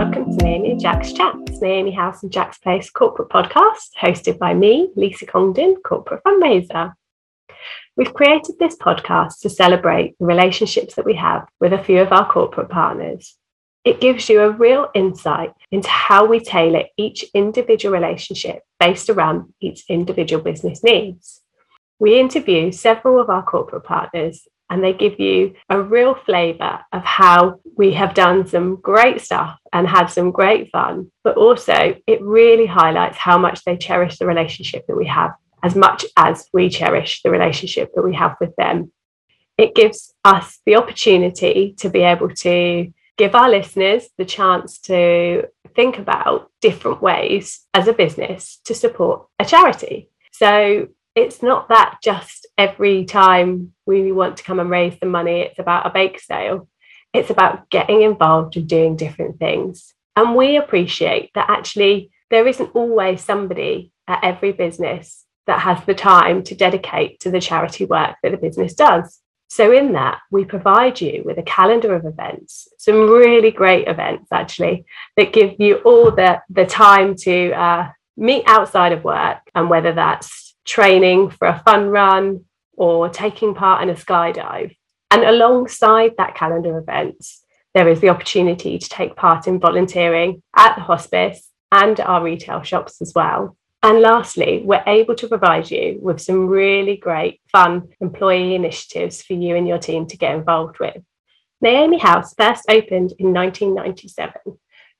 Naomi and Jack's Chats, Naomi House and Jack's Place corporate podcast, hosted by me, Lisa Congdon, corporate fundraiser. We've created this podcast to celebrate the relationships that we have with a few of our corporate partners. It gives you a real insight into how we tailor each individual relationship based around each individual business needs. We interview several of our corporate partners and they give you a real flavour of how we have done some great stuff and had some great fun. But also, it really highlights how much they cherish the relationship that we have as much as we cherish the relationship that we have with them. It gives us the opportunity to be able to give our listeners the chance to think about different ways as a business to support a charity. So it's not that just every time we want to come and raise the money, it's about a bake sale. It's about getting involved and doing different things. And we appreciate that actually there isn't always somebody at every business that has the time to dedicate to the charity work that the business does. So, in that, we provide you with a calendar of events, some really great events actually, that give you all the, the time to uh, meet outside of work, and whether that's training for a fun run or taking part in a skydive. And alongside that calendar events, there is the opportunity to take part in volunteering at the hospice and our retail shops as well. And lastly, we're able to provide you with some really great, fun employee initiatives for you and your team to get involved with. Naomi House first opened in 1997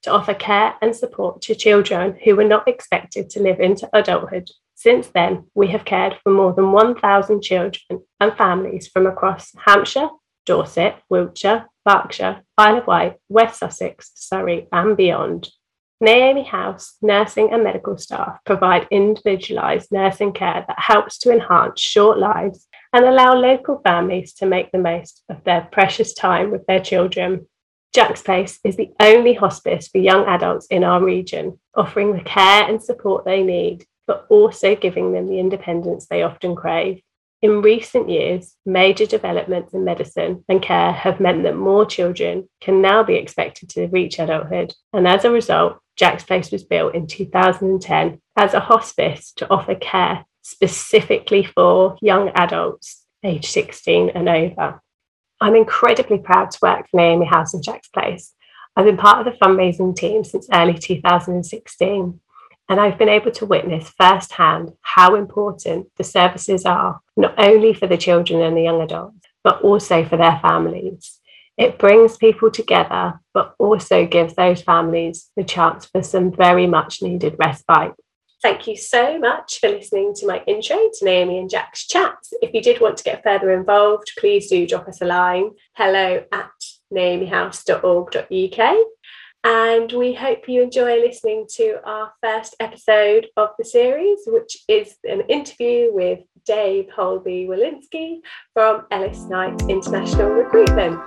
to offer care and support to children who were not expected to live into adulthood since then, we have cared for more than 1,000 children and families from across Hampshire, Dorset, Wiltshire, Berkshire, Isle of Wight, West Sussex, Surrey, and beyond. Naomi House nursing and medical staff provide individualised nursing care that helps to enhance short lives and allow local families to make the most of their precious time with their children. Jack's Place is the only hospice for young adults in our region, offering the care and support they need but also giving them the independence they often crave. In recent years, major developments in medicine and care have meant that more children can now be expected to reach adulthood. And as a result, Jack's Place was built in 2010 as a hospice to offer care specifically for young adults aged 16 and over. I'm incredibly proud to work for Naomi House and Jack's Place. I've been part of the fundraising team since early 2016 and I've been able to witness firsthand how important the services are, not only for the children and the young adults, but also for their families. It brings people together, but also gives those families the chance for some very much needed respite. Thank you so much for listening to my intro to Naomi and Jack's chats. If you did want to get further involved, please do drop us a line hello at naomihouse.org.uk and we hope you enjoy listening to our first episode of the series, which is an interview with Dave Holby Walensky from Ellis Knight International Recruitment.